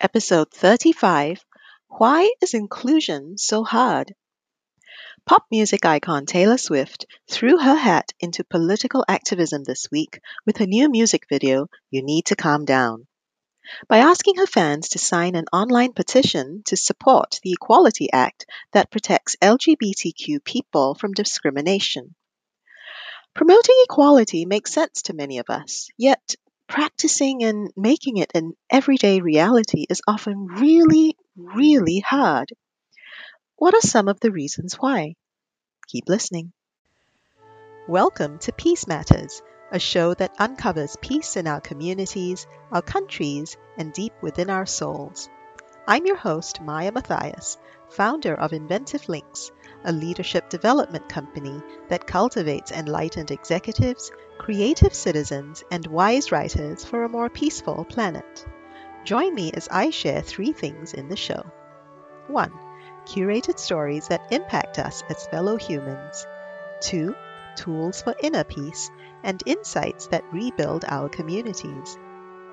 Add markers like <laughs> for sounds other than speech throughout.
Episode 35 Why is Inclusion So Hard? Pop music icon Taylor Swift threw her hat into political activism this week with her new music video, You Need to Calm Down. By asking her fans to sign an online petition to support the Equality Act that protects LGBTQ people from discrimination. Promoting equality makes sense to many of us, yet practicing and making it an everyday reality is often really, really hard. What are some of the reasons why? Keep listening. Welcome to Peace Matters, a show that uncovers peace in our communities, our countries, and deep within our souls. I'm your host, Maya Matthias, founder of Inventive Links, a leadership development company that cultivates enlightened executives, creative citizens, and wise writers for a more peaceful planet. Join me as I share three things in the show. 1. Curated stories that impact us as fellow humans. 2. Tools for inner peace and insights that rebuild our communities.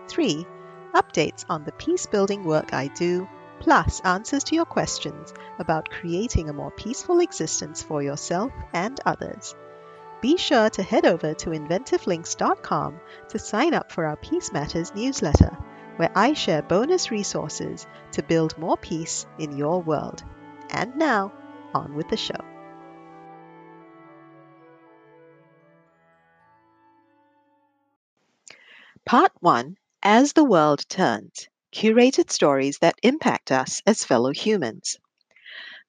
3. Updates on the peace building work I do plus answers to your questions about creating a more peaceful existence for yourself and others. Be sure to head over to inventivelinks.com to sign up for our Peace Matters newsletter, where I share bonus resources to build more peace in your world. And now, on with the show. Part 1 As the World Turns curated stories that impact us as fellow humans.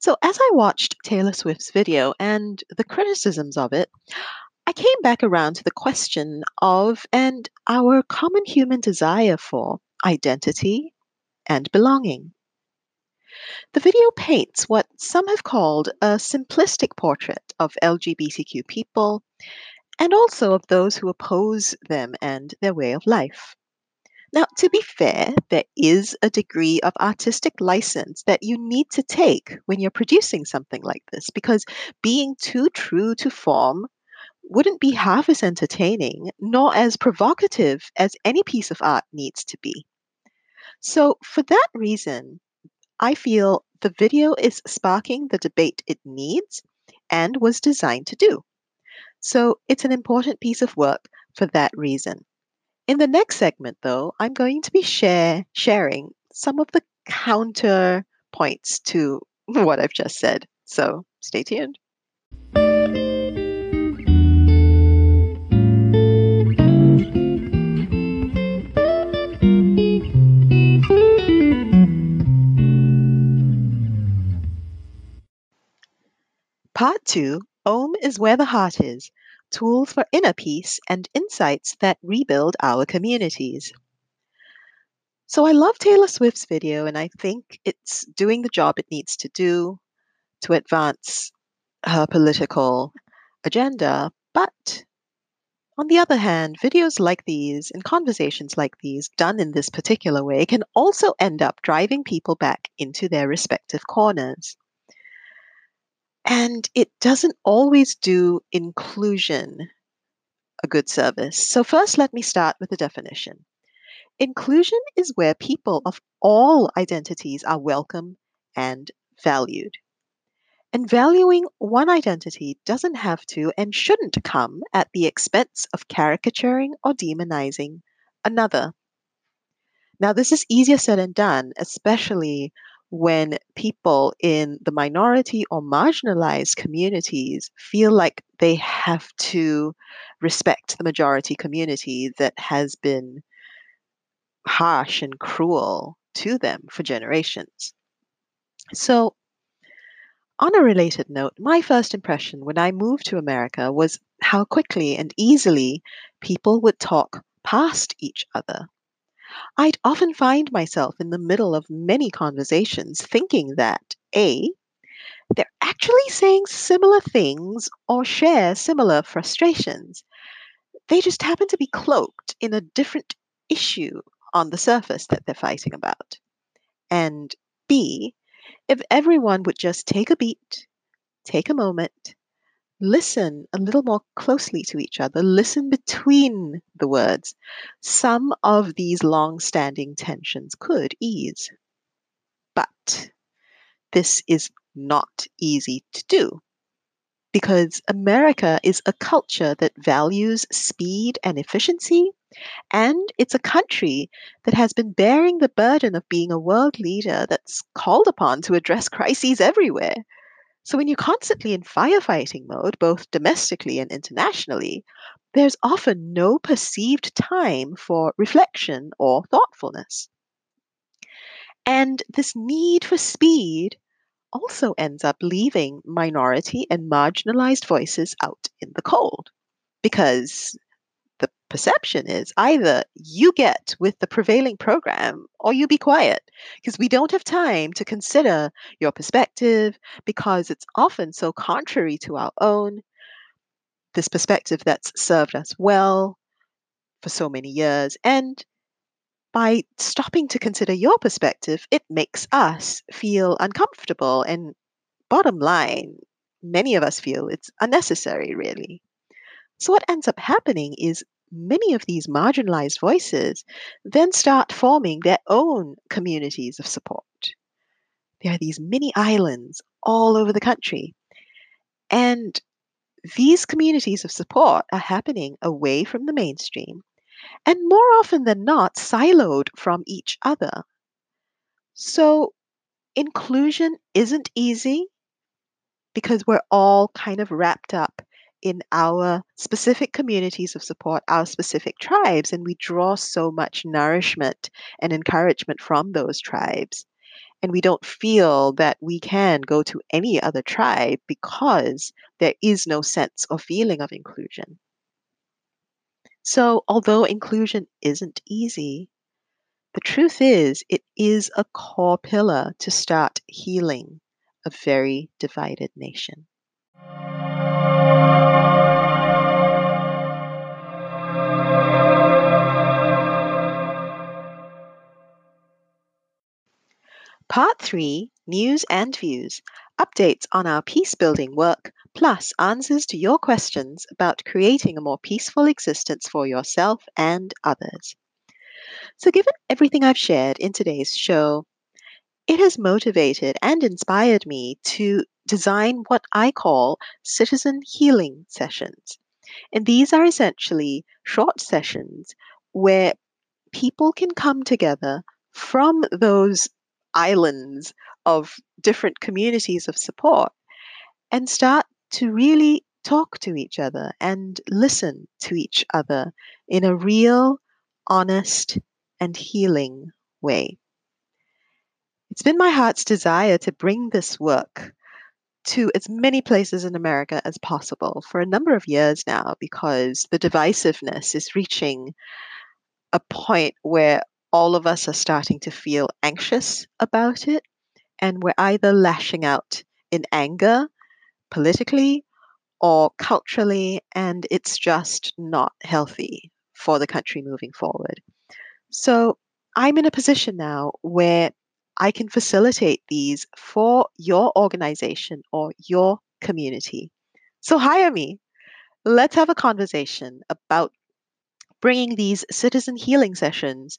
So, as I watched Taylor Swift's video and the criticisms of it, I came back around to the question of and our common human desire for identity and belonging. The video paints what some have called a simplistic portrait of LGBTQ people and also of those who oppose them and their way of life. Now, to be fair, there is a degree of artistic license that you need to take when you're producing something like this because being too true to form wouldn't be half as entertaining nor as provocative as any piece of art needs to be. So, for that reason, I feel the video is sparking the debate it needs and was designed to do. So, it's an important piece of work for that reason. In the next segment, though, I'm going to be share, sharing some of the counter points to <laughs> what I've just said. So stay tuned. Part 2 Om is where the heart is tools for inner peace, and insights that rebuild our communities. So I love Taylor Swift's video, and I think it's doing the job it needs to do to advance her political agenda. But on the other hand, videos like these and conversations like these done in this particular way can also end up driving people back into their respective corners. And it doesn't always do inclusion a good service. So, first, let me start with the definition. Inclusion is where people of all identities are welcome and valued. And valuing one identity doesn't have to and shouldn't come at the expense of caricaturing or demonizing another. Now, this is easier said than done, especially when people in the minority or marginalized communities feel like they have to respect the majority community that has been harsh and cruel to them for generations. So, on a related note, my first impression when I moved to America was how quickly and easily people would talk past each other I'd often find myself in the middle of many conversations thinking that A, they're actually saying similar things or share similar frustrations. They just happen to be cloaked in a different issue on the surface that they're fighting about. And B, if everyone would just take a beat, take a moment, listen a little more closely to each other, listen between the words, some of these long standing tensions could ease. But this is not easy to do because America is a culture that values speed and efficiency, and it's a country that has been bearing the burden of being a world leader that's called upon to address crises everywhere. So when you're constantly in firefighting mode, both domestically and internationally, there's often no perceived time for reflection or thoughtfulness. And this need for speed also ends up leaving minority and marginalized voices out in the cold because perception is either you get with the prevailing program or you be quiet because we don't have time to consider your perspective because it's often so contrary to our own. This perspective that's served us well for so many years. And by stopping to consider your perspective, it makes us feel uncomfortable. And bottom line, many of us feel it's unnecessary, really. So, what ends up happening is many of these marginalized voices then start forming their own communities of support. There are these mini islands all over the country. And these communities of support are happening away from the mainstream and more often than not, siloed from each other. So, inclusion isn't easy because we're all kind of wrapped up in our specific communities of support, our specific tribes, and we draw so much nourishment and encouragement from those tribes. And we don't feel that we can go to any other tribe because there is no sense or feeling of inclusion. So, although inclusion isn't easy, the truth is it is a core pillar to start healing a very divided nation. Part 3 News and Views updates on our peace building work, plus answers to your questions about creating a more peaceful existence for yourself and others. So, given everything I've shared in today's show, it has motivated and inspired me to design what I call citizen healing sessions. And these are essentially short sessions where people can come together from those islands of different communities of support and start to really talk to each other and listen to each other in a real, honest, and healing way. It's been my heart's desire to bring this work to as many places in America as possible for a number of years now because the divisiveness is reaching a point where all of us are starting to feel anxious about it, and we're either lashing out in anger politically or culturally, and it's just not healthy for the country moving forward. So I'm in a position now where I can facilitate these for your organization or your community. So hire me. Let's have a conversation about bringing these citizen healing sessions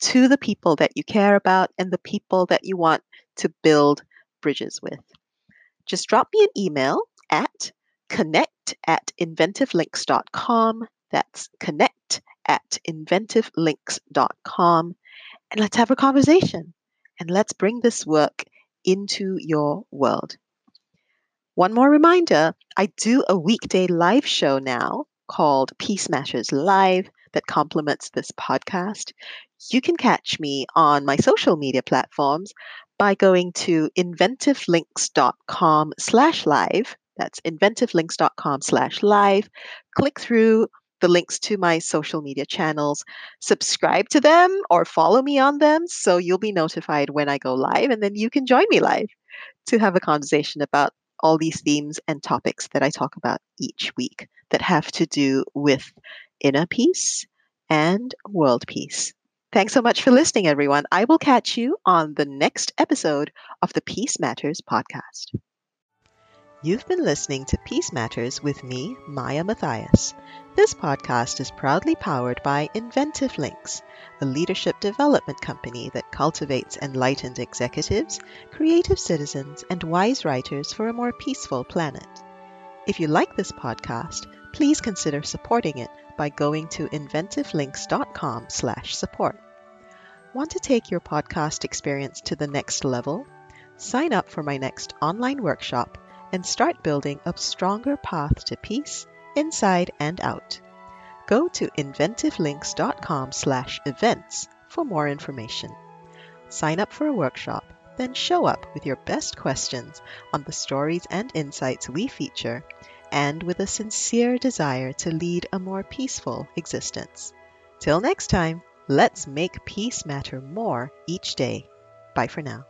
to the people that you care about and the people that you want to build bridges with. Just drop me an email at connect at inventivelinks.com. That's connect at inventivelinks.com. And let's have a conversation and let's bring this work into your world. One more reminder I do a weekday live show now called Peace Matters Live that complements this podcast. You can catch me on my social media platforms by going to inventivelinks.com slash live. That's inventivelinks.com slash live. Click through the links to my social media channels, subscribe to them or follow me on them so you'll be notified when I go live and then you can join me live to have a conversation about all these themes and topics that I talk about each week that have to do with inner peace and world peace. Thanks so much for listening, everyone. I will catch you on the next episode of the Peace Matters podcast. You've been listening to Peace Matters with me, Maya Matthias. This podcast is proudly powered by Inventive Links, a leadership development company that cultivates enlightened executives, creative citizens, and wise writers for a more peaceful planet. If you like this podcast, please consider supporting it by going to inventivelinks.com/support. Want to take your podcast experience to the next level? Sign up for my next online workshop and start building a stronger path to peace inside and out. Go to inventivelinks.com/events for more information. Sign up for a workshop, then show up with your best questions on the stories and insights we feature and with a sincere desire to lead a more peaceful existence. Till next time, let's make peace matter more each day. Bye for now.